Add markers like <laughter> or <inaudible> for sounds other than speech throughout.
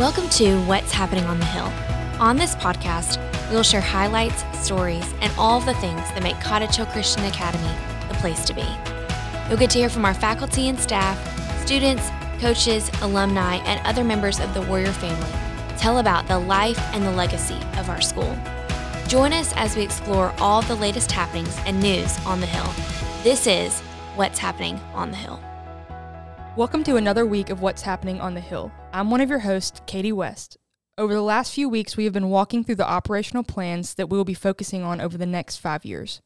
Welcome to What's Happening on the Hill. On this podcast, we will share highlights, stories, and all the things that make Cottage Hill Christian Academy the place to be. You'll get to hear from our faculty and staff, students, coaches, alumni, and other members of the Warrior family tell about the life and the legacy of our school. Join us as we explore all the latest happenings and news on the Hill. This is What's Happening on the Hill. Welcome to another week of What's Happening on the Hill. I'm one of your hosts, Katie West. Over the last few weeks, we have been walking through the operational plans that we will be focusing on over the next five years.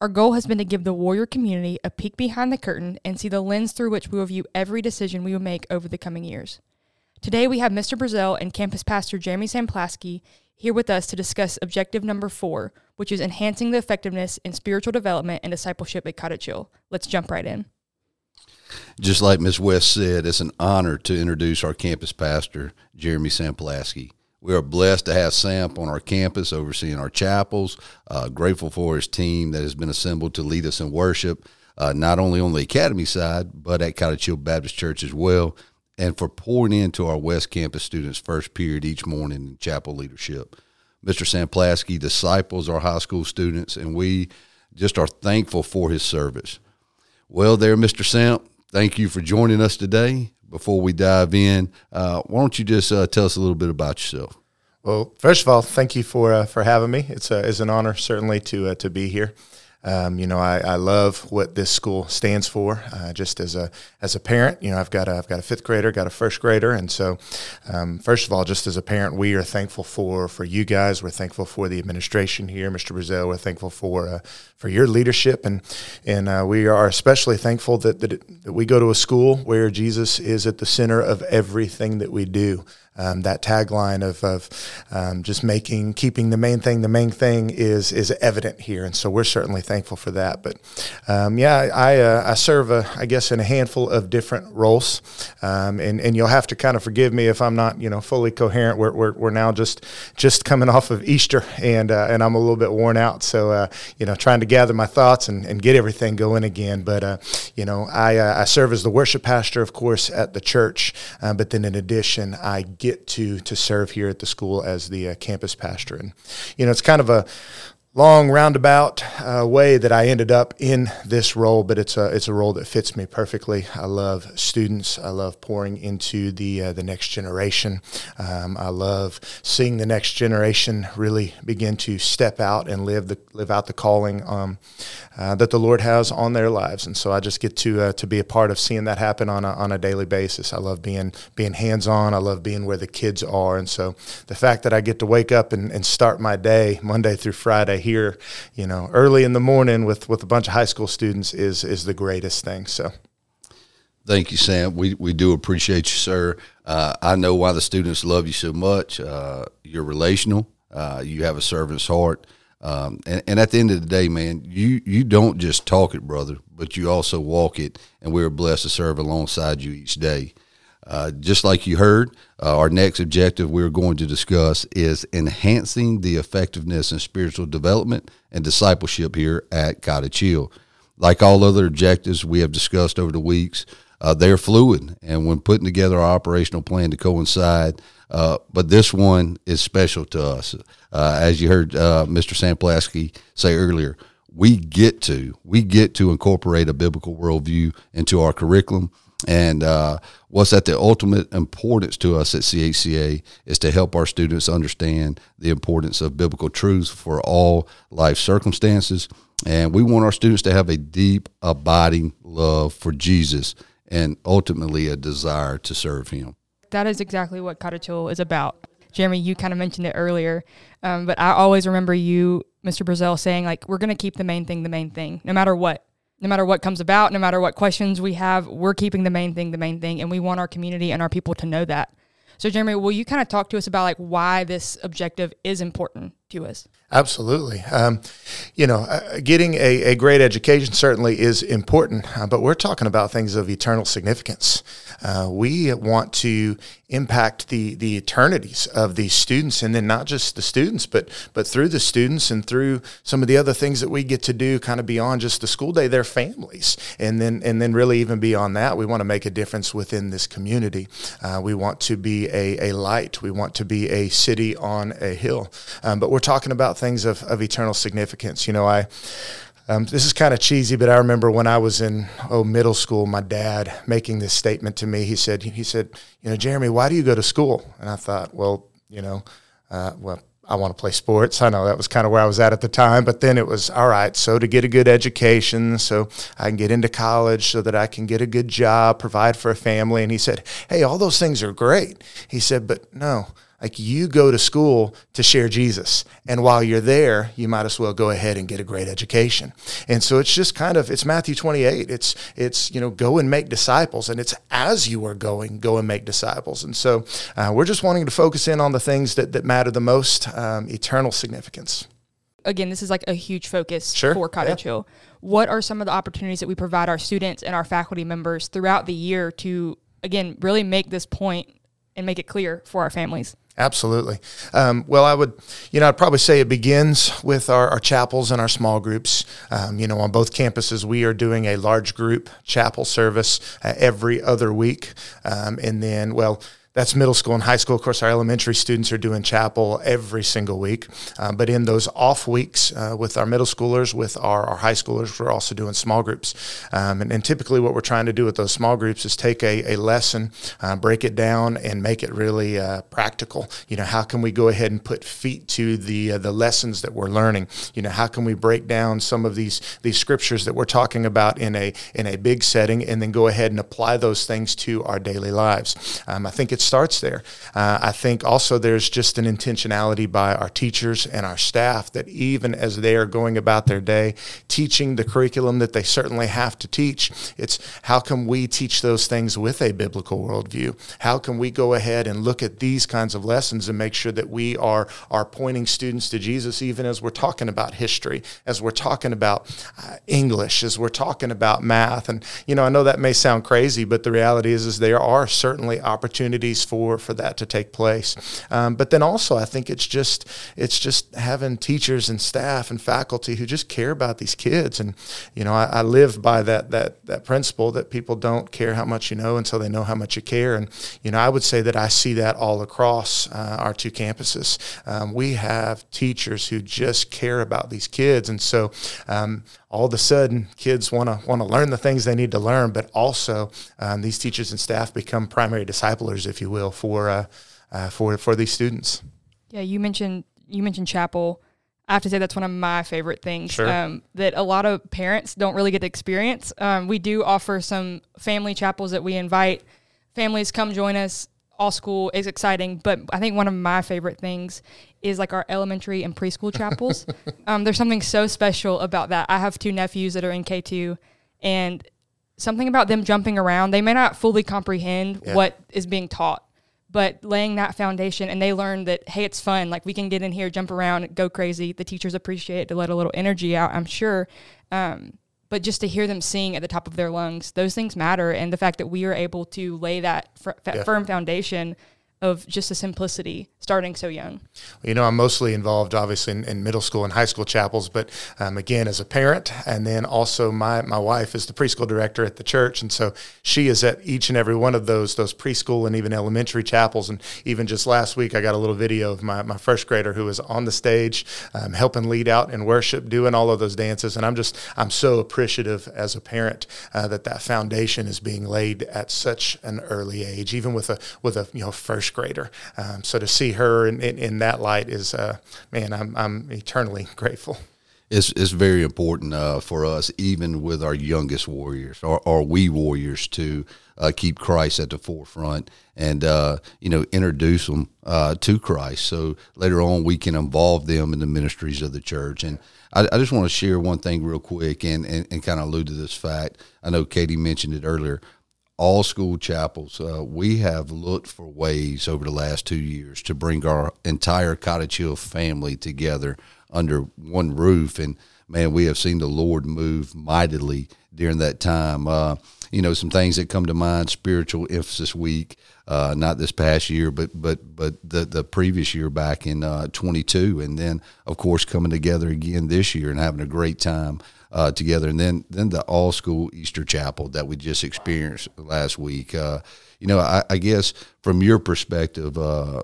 Our goal has been to give the Warrior community a peek behind the curtain and see the lens through which we will view every decision we will make over the coming years. Today, we have Mr. Brazil and campus pastor Jeremy Samplaski here with us to discuss objective number four, which is enhancing the effectiveness in spiritual development and discipleship at Cottage Hill. Let's jump right in. Just like Ms. West said, it's an honor to introduce our campus pastor, Jeremy Samplaski. We are blessed to have Samp on our campus overseeing our chapels. Uh, grateful for his team that has been assembled to lead us in worship, uh, not only on the academy side, but at Cottage Hill Baptist Church as well, and for pouring into our West Campus students' first period each morning in chapel leadership. Mr. Samplaski disciples our high school students, and we just are thankful for his service. Well, there, Mr. Samp, thank you for joining us today. Before we dive in, uh, why don't you just uh, tell us a little bit about yourself? Well, first of all, thank you for uh, for having me. It's a, it's an honor certainly to uh, to be here. Um, you know, I, I love what this school stands for. Uh, just as a as a parent, you know, I've got a, I've got a fifth grader, got a first grader, and so um, first of all, just as a parent, we are thankful for for you guys. We're thankful for the administration here, Mr. Brazil. We're thankful for uh, for your leadership, and and uh, we are especially thankful that, that that we go to a school where Jesus is at the center of everything that we do um, that tagline of, of um, just making keeping the main thing the main thing is is evident here, and so we're certainly thankful for that. But um, yeah, I uh, I serve a, I guess in a handful of different roles, um, and and you'll have to kind of forgive me if I'm not you know fully coherent. We're, we're, we're now just just coming off of Easter, and uh, and I'm a little bit worn out, so uh, you know trying to gather my thoughts and, and get everything going again. But uh, you know I uh, I serve as the worship pastor, of course, at the church, uh, but then in addition I get to to serve here at the school as the uh, campus pastor. And you know, it's kind of a long roundabout uh, way that I ended up in this role, but it's a it's a role that fits me perfectly. I love students. I love pouring into the uh, the next generation. Um, I love seeing the next generation really begin to step out and live the live out the calling um, uh, that the Lord has on their lives. And so I just get to uh, to be a part of seeing that happen on a, on a daily basis. I love being being hands on. I love being where the kids are. And so the fact that I get to wake up and, and start my day Monday through Friday here, you know, early in the morning with, with a bunch of high school students is is the greatest thing. So. Thank you, Sam. We we do appreciate you, sir. Uh, I know why the students love you so much. Uh, you're relational. Uh, you have a servant's heart. Um, and, and at the end of the day, man, you you don't just talk it, brother, but you also walk it. And we're blessed to serve alongside you each day. Uh, just like you heard, uh, our next objective we're going to discuss is enhancing the effectiveness in spiritual development and discipleship here at Cottage Hill. Like all other objectives we have discussed over the weeks, uh, they're fluid, and when putting together our operational plan to coincide, uh, but this one is special to us. Uh, as you heard Mr. Samplaski say earlier, we get to we get to incorporate a biblical worldview into our curriculum. And uh, what's at the ultimate importance to us at CHCA is to help our students understand the importance of biblical truths for all life circumstances. And we want our students to have a deep, abiding love for Jesus and ultimately a desire to serve Him. That is exactly what Cottage is about. Jeremy, you kind of mentioned it earlier, um, but I always remember you, Mr. Brazil, saying like, "We're going to keep the main thing the main thing, no matter what, no matter what comes about, no matter what questions we have. We're keeping the main thing the main thing, and we want our community and our people to know that." So, Jeremy, will you kind of talk to us about like why this objective is important to us. Absolutely. Um, you know, uh, getting a, a, great education certainly is important, uh, but we're talking about things of eternal significance. Uh, we want to impact the the eternities of these students, and then not just the students, but but through the students and through some of the other things that we get to do, kind of beyond just the school day, their families, and then and then really even beyond that, we want to make a difference within this community. Uh, we want to be a, a light. We want to be a city on a hill. Um, but we're talking about things of, of eternal significance. You know, I um, this is kind of cheesy, but I remember when I was in oh middle school, my dad making this statement to me. He said, he said, you know, Jeremy, why do you go to school? And I thought, well, you know, uh, well, I want to play sports. I know that was kind of where I was at at the time, but then it was all right. So to get a good education, so I can get into college, so that I can get a good job, provide for a family. And he said, "Hey, all those things are great." He said, "But no, like you go to school to share Jesus. And while you're there, you might as well go ahead and get a great education. And so it's just kind of it's Matthew 28. It's it's you know go and make disciples and it's as you are going go and make disciples. And so uh, we're just wanting to focus in on the things that that matter the most, um, eternal significance. Again, this is like a huge focus sure. for Cottage yeah. Hill. What are some of the opportunities that we provide our students and our faculty members throughout the year to again really make this point and make it clear for our families? Absolutely. Um, well, I would, you know, I'd probably say it begins with our, our chapels and our small groups. Um, you know, on both campuses, we are doing a large group chapel service uh, every other week. Um, and then, well, that's middle school and high school. Of course, our elementary students are doing chapel every single week. Uh, but in those off weeks uh, with our middle schoolers, with our, our, high schoolers, we're also doing small groups. Um, and, and, typically, what we're trying to do with those small groups is take a, a lesson, uh, break it down, and make it really uh, practical. You know, how can we go ahead and put feet to the uh, the lessons that we're learning? You know, how can we break down some of these these scriptures that we're talking about in a in a big setting, and then go ahead and apply those things to our daily lives? Um, I think it's starts there. Uh, I think also there's just an intentionality by our teachers and our staff that even as they are going about their day teaching the curriculum that they certainly have to teach, it's how can we teach those things with a biblical worldview? How can we go ahead and look at these kinds of lessons and make sure that we are, are pointing students to Jesus even as we're talking about history, as we're talking about uh, English, as we're talking about math? And, you know, I know that may sound crazy, but the reality is, is there are certainly opportunities for for that to take place. Um, but then also, I think it's just it's just having teachers and staff and faculty who just care about these kids. And you know, I, I live by that that that principle that people don't care how much you know until they know how much you care. And you know, I would say that I see that all across uh, our two campuses. Um, we have teachers who just care about these kids, and so um, all of a sudden kids want to want to learn the things they need to learn, but also um, these teachers and staff become primary disciplers, if you will, for uh, uh, for for these students. Yeah, you mentioned you mentioned chapel. I have to say that's one of my favorite things sure. um, that a lot of parents don't really get to experience. Um, we do offer some family chapels that we invite families come join us all school is exciting, but I think one of my favorite things is like our elementary and preschool chapels. <laughs> um, there's something so special about that. I have two nephews that are in K2, and something about them jumping around, they may not fully comprehend yeah. what is being taught, but laying that foundation and they learn that, hey, it's fun. Like we can get in here, jump around, go crazy. The teachers appreciate it to let a little energy out, I'm sure. Um, but just to hear them sing at the top of their lungs, those things matter. And the fact that we are able to lay that, fr- firm foundation of just the simplicity starting so young? You know, I'm mostly involved, obviously, in, in middle school and high school chapels, but um, again, as a parent, and then also my my wife is the preschool director at the church, and so she is at each and every one of those those preschool and even elementary chapels. And even just last week, I got a little video of my my first grader who was on the stage um, helping lead out in worship, doing all of those dances, and I'm just I'm so appreciative as a parent uh, that that foundation is being laid at such an early age, even with a with a you know first first grader. Um, so to see her in, in, in that light is, uh, man, I'm, I'm eternally <laughs> grateful. It's, it's very important uh, for us, even with our youngest warriors, or, or we warriors, to uh, keep Christ at the forefront and uh, you know introduce them uh, to Christ. So later on, we can involve them in the ministries of the church. And I, I just want to share one thing real quick and, and, and kind of allude to this fact. I know Katie mentioned it earlier all school chapels, uh, we have looked for ways over the last two years to bring our entire Cottage Hill family together under one roof. And man, we have seen the Lord move mightily during that time. Uh, you know, some things that come to mind: spiritual emphasis week, uh, not this past year, but but but the the previous year back in uh, 22, and then of course coming together again this year and having a great time uh, together, and then then the all school Easter chapel that we just experienced last week. Uh, you know, I, I, guess from your perspective, uh, uh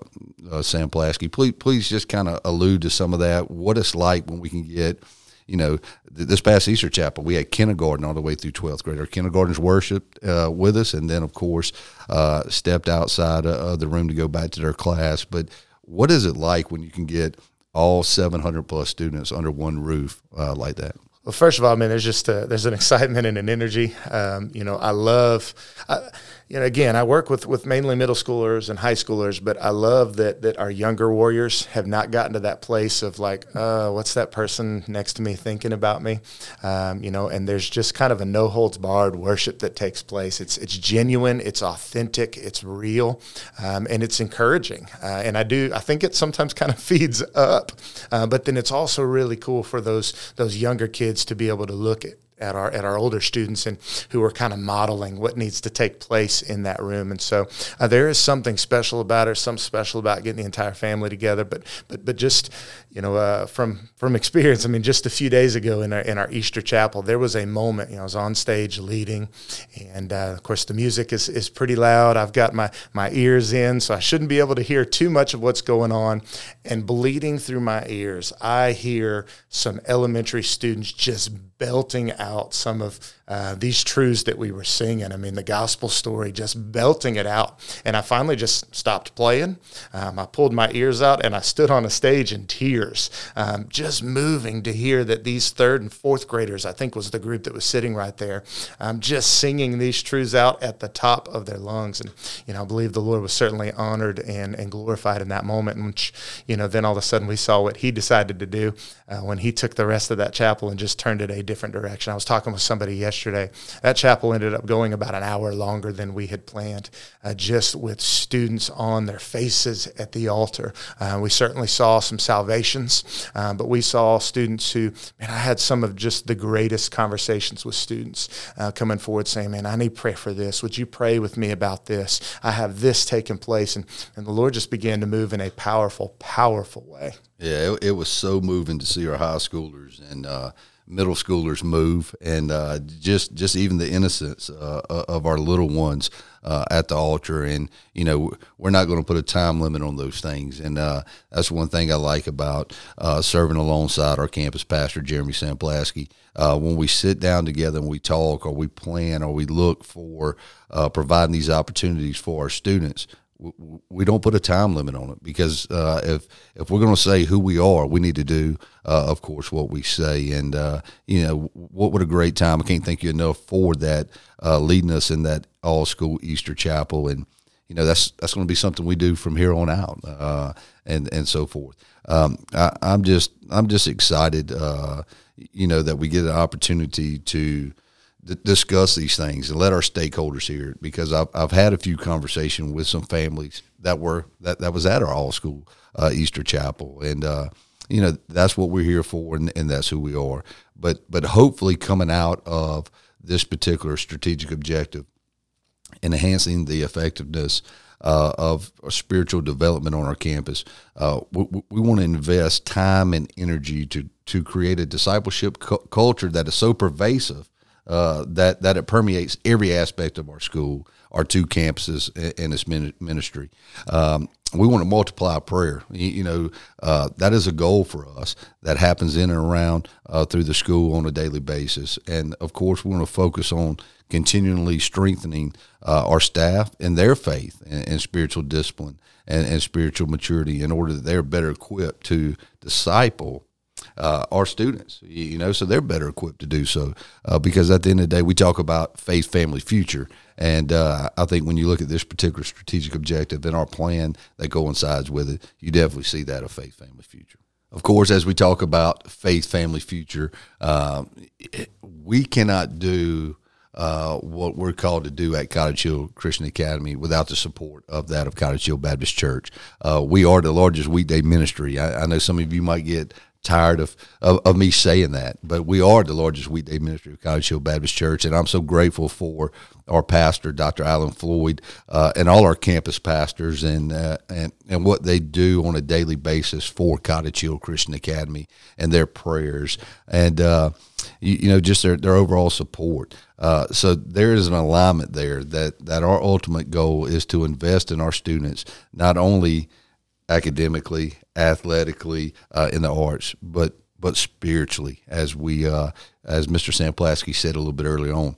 Samplaski, please please just kind of allude to some of that. What it's like when we can get you know, this past Easter chapel, we had kindergarten all the way through 12th grade. Our kindergartners worshiped uh, with us and then, of course, uh, stepped outside of the room to go back to their class. But what is it like when you can get all 700 plus students under one roof uh, like that? Well, first of all, I mean, there's just a, there's an excitement and an energy. Um, you know, I love. I, you know, again, I work with, with mainly middle schoolers and high schoolers, but I love that that our younger warriors have not gotten to that place of like, uh, what's that person next to me thinking about me? Um, you know, and there's just kind of a no holds barred worship that takes place. It's it's genuine, it's authentic, it's real, um, and it's encouraging. Uh, and I do I think it sometimes <laughs> kind of feeds up, uh, but then it's also really cool for those those younger kids to be able to look at at our at our older students and who are kind of modeling what needs to take place in that room. And so uh, there is something special about it, some special about getting the entire family together. But but but just you know uh, from from experience, I mean, just a few days ago in our in our Easter chapel, there was a moment. You know, I was on stage leading, and uh, of course the music is is pretty loud. I've got my my ears in, so I shouldn't be able to hear too much of what's going on. And bleeding through my ears, I hear some elementary students just belting out some of uh, these truths that we were singing. I mean, the gospel story, just belting it out. And I finally just stopped playing. Um, I pulled my ears out and I stood on a stage in tears, um, just moving to hear that these third and fourth graders, I think was the group that was sitting right there, um, just singing these truths out at the top of their lungs. And, you know, I believe the Lord was certainly honored and, and glorified in that moment, which, you know, then all of a sudden we saw what he decided to do uh, when he took the rest of that chapel and just turned it a different direction. I was talking with somebody yesterday. That chapel ended up going about an hour longer than we had planned, uh, just with students on their faces at the altar. Uh, we certainly saw some salvations, uh, but we saw students who, man, I had some of just the greatest conversations with students uh, coming forward saying, man, I need prayer for this. Would you pray with me about this? I have this taking place. And, and the Lord just began to move in a powerful, powerful way. Yeah, it, it was so moving to see our high schoolers and uh, middle schoolers move, and uh, just just even the innocence uh, of our little ones uh, at the altar. And you know, we're not going to put a time limit on those things, and uh, that's one thing I like about uh, serving alongside our campus pastor Jeremy Samplaski. Uh, when we sit down together and we talk, or we plan, or we look for providing these opportunities for our students, we don't put a time limit on it because uh, if if we're going to say who we are, we need to do, uh, of course, what we say. And uh, you know, what would a great time! I can't thank you enough for that, uh, leading us in that all school Easter chapel, and you know that's that's going to be something we do from here on out, uh, and and so forth. Um, I, am just I'm just excited, uh, you know, that we get an opportunity to discuss these things and let our stakeholders hear it because I've, I've had a few conversations with some families that were that, that was at our all school uh, Easter chapel and uh, you know that's what we're here for and, and, that's who we are but but hopefully coming out of this particular strategic objective enhancing the effectiveness uh, of spiritual development on our campus. Uh, we, we want to invest time and energy to to create a discipleship cu- culture that is so pervasive uh, that that it permeates every aspect of our school, our two campuses, and its ministry. Um, we want to multiply prayer. You, know, uh, that is a goal for us that happens in and around uh, through the school on a daily basis. And of course, we want to focus on continually strengthening uh, our staff and their faith and, and spiritual discipline and, and, spiritual maturity in order that they're better equipped to disciple uh, our students, you know, so they're better equipped to do so. Uh, because at the end of the day, we talk about faith, family, future. And uh, I think when you look at this particular strategic objective and our plan that coincides with it, you definitely see that of faith, family, future. Of course, as we talk about faith, family, future, uh, we cannot do uh, what we're called to do at Cottage Hill Christian Academy without the support of that of Cottage Hill Baptist Church. Uh, we are the largest weekday ministry. I, I, know some of you might get tired of, of, of, me saying that, but we are the largest weekday ministry of Cottage Hill Baptist Church, and I'm so grateful for our pastor, Dr. Alan Floyd, uh, and all our campus pastors, and uh, and and what they do on a daily basis for Cottage Hill Christian Academy and their prayers, and uh, you, you, know just their their overall support. Uh, so there is an alignment there that that our ultimate goal is to invest in our students, not only academically, athletically, uh, in the arts, but but spiritually, as we uh, as Mr. Samplaski said a little bit earlier on.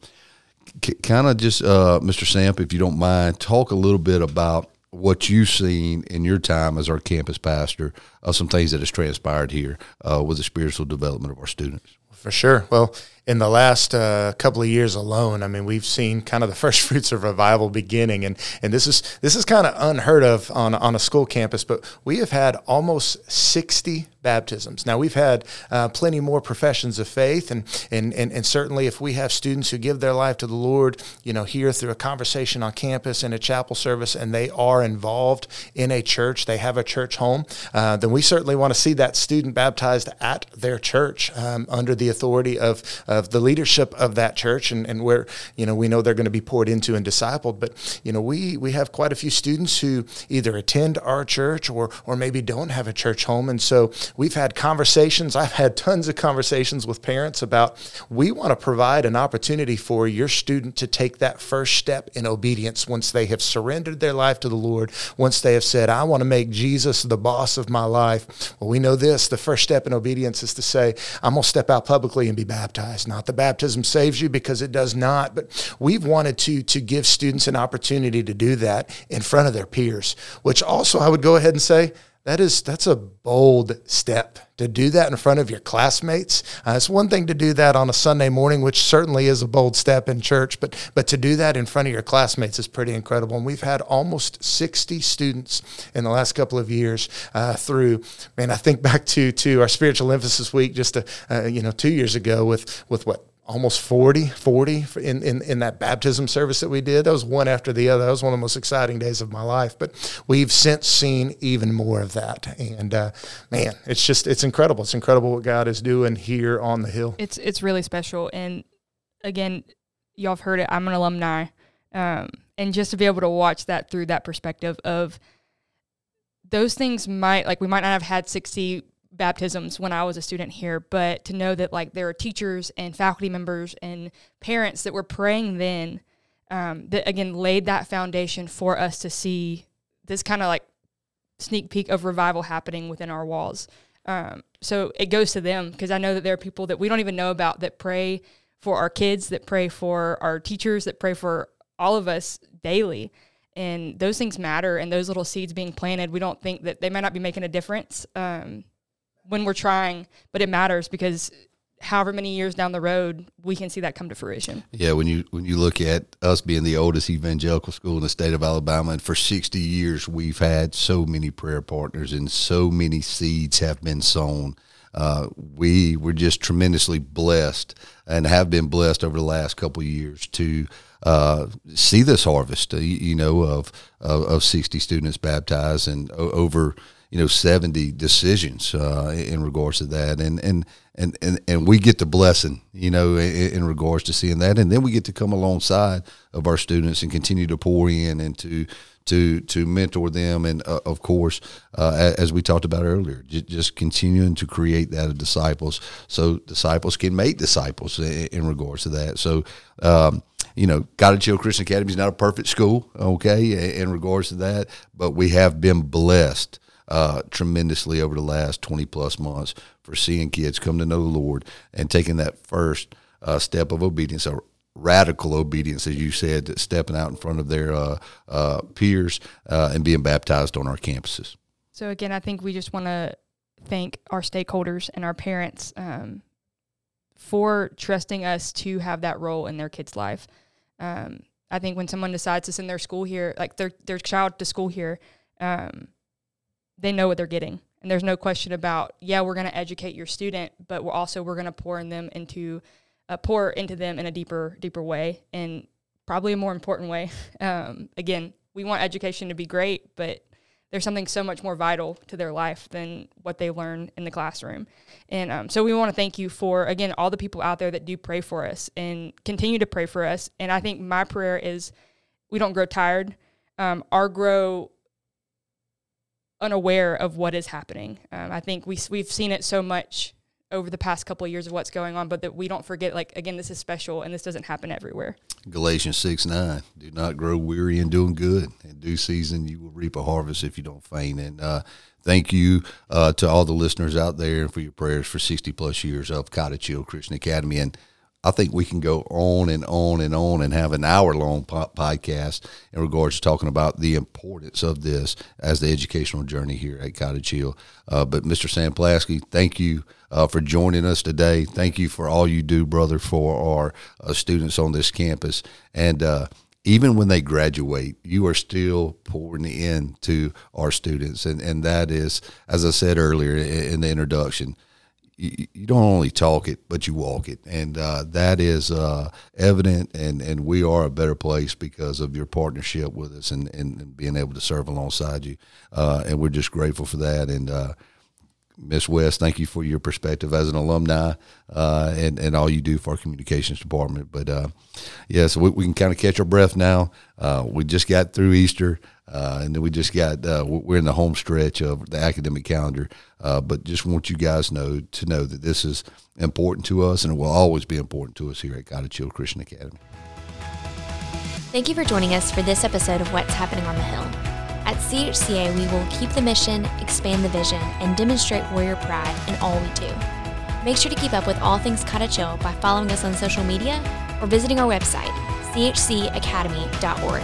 C- kind of just, uh, Mr. Samp, if you don't mind, talk a little bit about what you've seen in your time as our campus pastor of some things that has transpired here uh, with the spiritual development of our students. For sure. Well, in the last uh, couple of years alone, I mean, we've seen kind of the <laughs> first fruits of revival beginning, and and this is this is kind of unheard of on on a school campus. But we have had almost sixty baptisms. Now we've had uh, plenty more professions of faith, and, and and and certainly if we have students who give their life to the Lord, you know, here through a conversation on campus in a chapel service, and they are involved in a church, they have a church home, uh, then we certainly want to see that student baptized at their church um, under the authority of of the leadership of that church and, and where, you know, we know they're going to be poured into and discipled. But, you know, we, we have quite a few students who either attend our church or, or maybe don't have a church home. And so we've had conversations. I've had tons of conversations with parents about we want to provide an opportunity for your student to take that first step in obedience once they have surrendered their life to the Lord, once they have said, I want to make Jesus the boss of my life. Well, we know this the first step in obedience is to say, I'm going to step out publicly and be baptized. Not the baptism saves you because it does not, but we've wanted to to give students an opportunity to do that in front of their peers, which also I would go ahead and say that is that's a bold step to do that in front of your classmates. Uh, it's one thing to do that on a Sunday morning, which certainly is a bold step in church, but but to do that in front of your classmates is pretty incredible. And we've had almost 60 students in the last couple of years uh, through. Man, I think back to to our spiritual emphasis week just a, uh, you know two years ago with with what almost 40, 40 in, in, in that baptism service that we did. That was one after the other. That was one of the most exciting days of my life. But we've since seen even more of that. And uh, man, it's just, it's incredible. It's incredible what God is doing here on the hill. It's, it's really special. And again, y'all have heard it. I'm an alumni. Um, and just to be able to watch that through that perspective of those things might, like we might not have had 60 baptisms when I was a student here, but to know that like there are teachers and faculty members and parents that were praying then um, that again laid that foundation for us to see this kind of like sneak peek of revival happening within our walls. Um, so it goes to them because I know that there are people that we don't even know about that pray for our kids, that pray for our teachers, that pray for all of us daily. And those things matter, and those little seeds being planted, we don't think that they might not be making a difference. Um, when we're trying, but it matters because however many years down the road we can see that come to fruition. Yeah, when you when you look at us being the oldest evangelical school in the state of Alabama and for 60 years we've had so many prayer partners and so many seeds have been sown. Uh, we were just tremendously blessed and have been blessed over the last couple years to uh, see this harvest, uh, you, you, know, of, of, of 60 students baptized and over you know 70 decisions uh, in regards to that. And and and and, and we get the blessing you know in, in, regards to seeing that. And then we get to come alongside of our students and continue to pour in and to to to mentor them. And uh, of course uh, as we talked about earlier just continuing to create that of disciples so disciples can make disciples in, in regards to that. So um, you know, Cottage Hill Christian Academy is not a perfect school, okay, in regards to that, but we have been blessed uh, tremendously over the last 20 plus months for seeing kids come to know the Lord and taking that first uh, step of obedience, a radical obedience, as you said, stepping out in front of their uh, uh peers uh, and being baptized on our campuses. So, again, I think we just want to thank our stakeholders and our parents um, for trusting us to have that role in their kids' life. Um, I think when someone decides to send their school here, like their their child to school here, um, they know what they're getting. And there's no question about, yeah, we're going to educate your student, but we're also we're going to pour in them into uh, pour into them in a deeper, deeper way, and probably a more important way. <laughs> Um, again, we want education to be great, but there's something so much more vital to their life than what they learn in the classroom. And um, so we want to thank you for, again, all the people out there that do pray for us and continue to pray for us. And I think my prayer is we don't grow tired um, or grow unaware of what is happening. Um, I think we, we've seen it so much over the past couple of years of what's going on, but that we don't forget, like, again, this is special and this doesn't happen everywhere. Galatians 6 9. Do not grow weary in doing good. In due season, you will reap a harvest if you don't faint. And uh, thank you uh, to all the listeners out there for your prayers for 60 plus years of Cottage Hill Christian Academy. And I think we can go on and on and on and have an hour long po- podcast in regards to talking about the importance of this as the educational journey here at Cottage Hill. Uh, but Mr. Samplaski, thank you uh, for joining us today. Thank you for all you do, brother, for our uh, students on this campus. And uh, even when they graduate, you are still pouring into our students. And, and that is, as I said earlier in the introduction, you, you don't only talk it, but you walk it, and uh, that is uh, evident. And, and we are a better place because of your partnership with us and, and, being able to serve alongside you. Uh, and we're just grateful for that. And uh, Miss West, thank you for your perspective as an alumni uh, and, and all you do for our communications department. But uh, yeah, so we, we can kind of catch our breath now. Uh, we just got through Easter, uh, and then we just got uh, we're in the home stretch of the academic calendar. Uh, but just want you guys know to know that this is important to us, and it will always be important to us here at Cottage Hill Christian Academy. Thank you for joining us for this episode of What's Happening on the Hill. At CHCA, we will keep the mission, expand the vision, and demonstrate warrior pride in all we do. Make sure to keep up with all things Hill by following us on social media or visiting our website, chcacademy.org.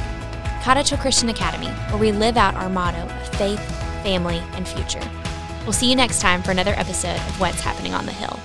Hill Christian Academy, where we live out our motto of faith, family, and future. We'll see you next time for another episode of What's Happening on the Hill.